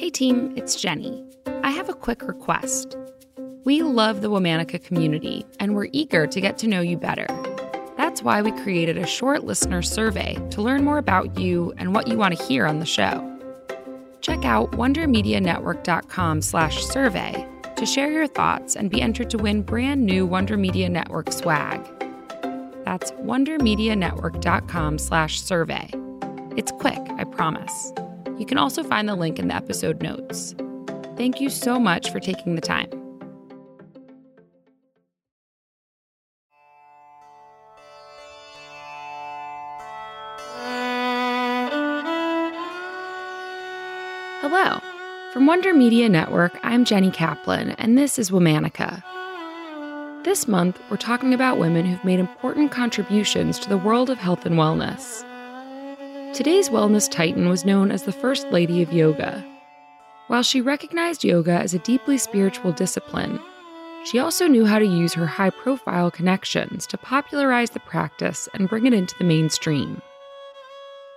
Hey team, it's Jenny. I have a quick request. We love the Womanica community and we're eager to get to know you better. That's why we created a short listener survey to learn more about you and what you want to hear on the show. Check out wondermedianetwork.com slash survey to share your thoughts and be entered to win brand new Wonder Media Network swag. That's wondermedianetwork.com slash survey. It's quick, I promise. You can also find the link in the episode notes. Thank you so much for taking the time. Hello. From Wonder Media Network, I'm Jenny Kaplan, and this is Womanica. This month, we're talking about women who've made important contributions to the world of health and wellness. Today's wellness titan was known as the First Lady of Yoga. While she recognized yoga as a deeply spiritual discipline, she also knew how to use her high profile connections to popularize the practice and bring it into the mainstream.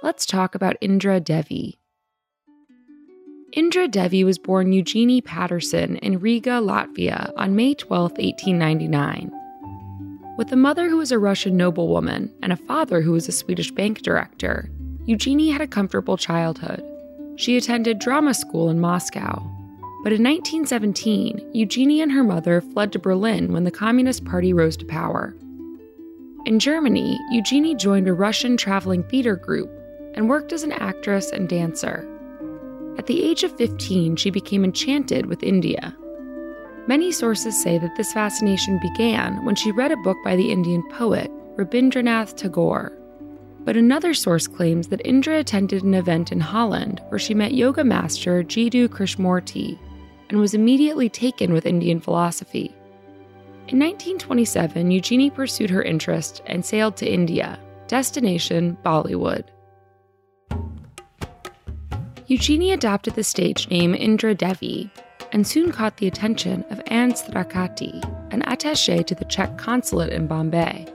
Let's talk about Indra Devi. Indra Devi was born Eugenie Patterson in Riga, Latvia on May 12, 1899. With a mother who was a Russian noblewoman and a father who was a Swedish bank director, Eugenie had a comfortable childhood. She attended drama school in Moscow. But in 1917, Eugenie and her mother fled to Berlin when the Communist Party rose to power. In Germany, Eugenie joined a Russian traveling theater group and worked as an actress and dancer. At the age of 15, she became enchanted with India. Many sources say that this fascination began when she read a book by the Indian poet Rabindranath Tagore. But another source claims that Indra attended an event in Holland where she met yoga master Jiddu Krishnamurti and was immediately taken with Indian philosophy. In 1927, Eugenie pursued her interest and sailed to India, destination Bollywood. Eugenie adopted the stage name Indra Devi and soon caught the attention of Anne Strakaty, an attaché to the Czech consulate in Bombay.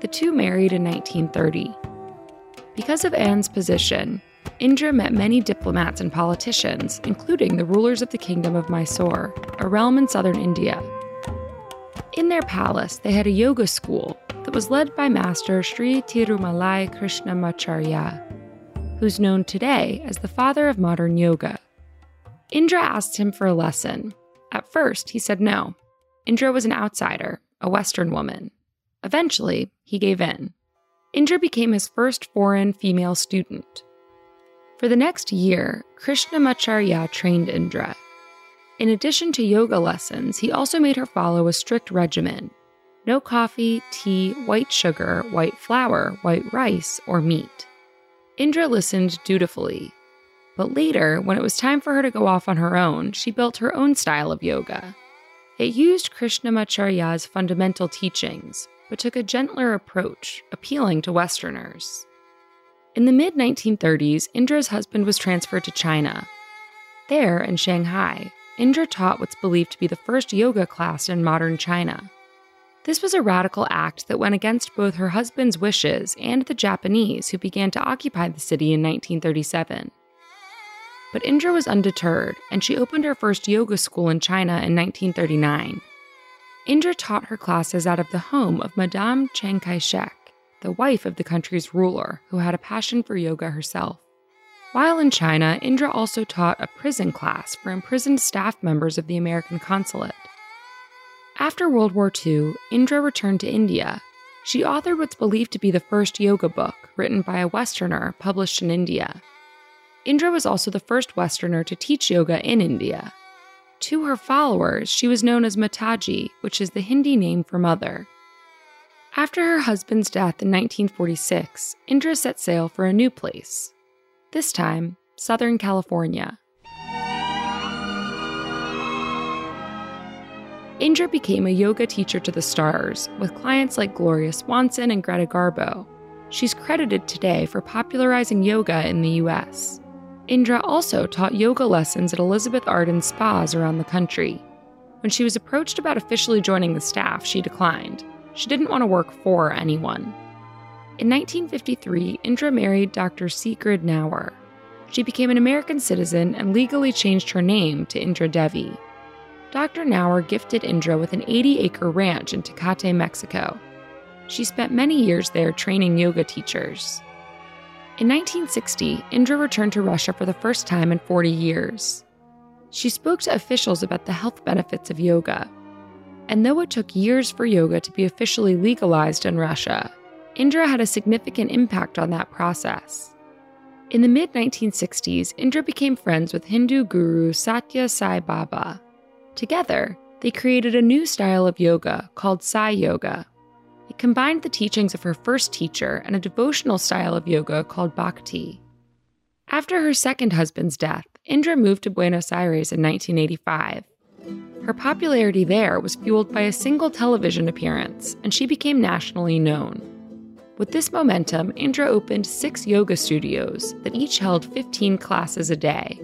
The two married in 1930. Because of Anne's position, Indra met many diplomats and politicians, including the rulers of the Kingdom of Mysore, a realm in southern India. In their palace, they had a yoga school that was led by Master Sri Tirumalai Krishnamacharya, who's known today as the father of modern yoga. Indra asked him for a lesson. At first, he said no. Indra was an outsider, a Western woman. Eventually, he gave in. Indra became his first foreign female student. For the next year, Krishnamacharya trained Indra. In addition to yoga lessons, he also made her follow a strict regimen no coffee, tea, white sugar, white flour, white rice, or meat. Indra listened dutifully. But later, when it was time for her to go off on her own, she built her own style of yoga. It used Krishnamacharya's fundamental teachings, but took a gentler approach, appealing to Westerners. In the mid 1930s, Indra's husband was transferred to China. There, in Shanghai, Indra taught what's believed to be the first yoga class in modern China. This was a radical act that went against both her husband's wishes and the Japanese who began to occupy the city in 1937. But Indra was undeterred, and she opened her first yoga school in China in 1939. Indra taught her classes out of the home of Madame Chiang Kai shek, the wife of the country's ruler, who had a passion for yoga herself. While in China, Indra also taught a prison class for imprisoned staff members of the American consulate. After World War II, Indra returned to India. She authored what's believed to be the first yoga book, written by a Westerner, published in India. Indra was also the first Westerner to teach yoga in India. To her followers, she was known as Mataji, which is the Hindi name for mother. After her husband's death in 1946, Indra set sail for a new place. This time, Southern California. Indra became a yoga teacher to the stars, with clients like Gloria Swanson and Greta Garbo. She's credited today for popularizing yoga in the US. Indra also taught yoga lessons at Elizabeth Arden spas around the country. When she was approached about officially joining the staff, she declined. She didn't want to work for anyone. In 1953, Indra married Dr. Sigrid Knauer. she became an American citizen and legally changed her name to Indra Devi. Dr. Knauer gifted Indra with an 80 acre ranch in Tecate, Mexico. She spent many years there training yoga teachers. In 1960, Indra returned to Russia for the first time in 40 years. She spoke to officials about the health benefits of yoga. And though it took years for yoga to be officially legalized in Russia, Indra had a significant impact on that process. In the mid 1960s, Indra became friends with Hindu guru Satya Sai Baba. Together, they created a new style of yoga called Sai Yoga. It combined the teachings of her first teacher and a devotional style of yoga called Bhakti. After her second husband's death, Indra moved to Buenos Aires in 1985. Her popularity there was fueled by a single television appearance, and she became nationally known. With this momentum, Indra opened six yoga studios that each held 15 classes a day.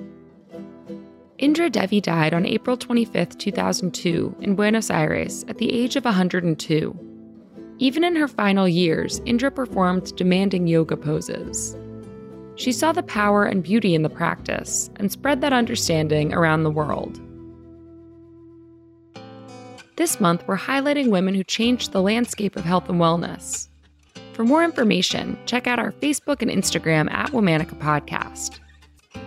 Indra Devi died on April 25, 2002, in Buenos Aires at the age of 102. Even in her final years, Indra performed demanding yoga poses. She saw the power and beauty in the practice and spread that understanding around the world. This month, we're highlighting women who changed the landscape of health and wellness. For more information, check out our Facebook and Instagram at Womanica Podcast.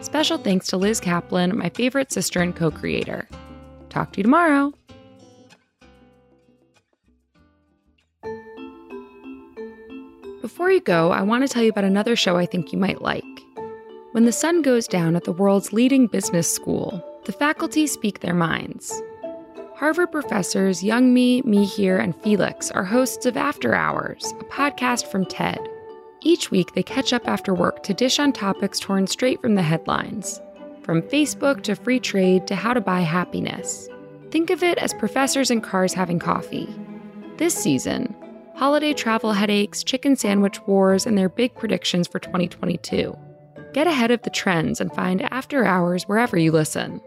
Special thanks to Liz Kaplan, my favorite sister and co creator. Talk to you tomorrow. Before you go, I want to tell you about another show I think you might like. When the sun goes down at the world's leading business school, the faculty speak their minds. Harvard professors Youngme, Mihir, and Felix are hosts of After Hours, a podcast from TED. Each week, they catch up after work to dish on topics torn straight from the headlines, from Facebook to free trade to how to buy happiness. Think of it as professors in cars having coffee. This season, holiday travel headaches, chicken sandwich wars, and their big predictions for 2022. Get ahead of the trends and find After Hours wherever you listen.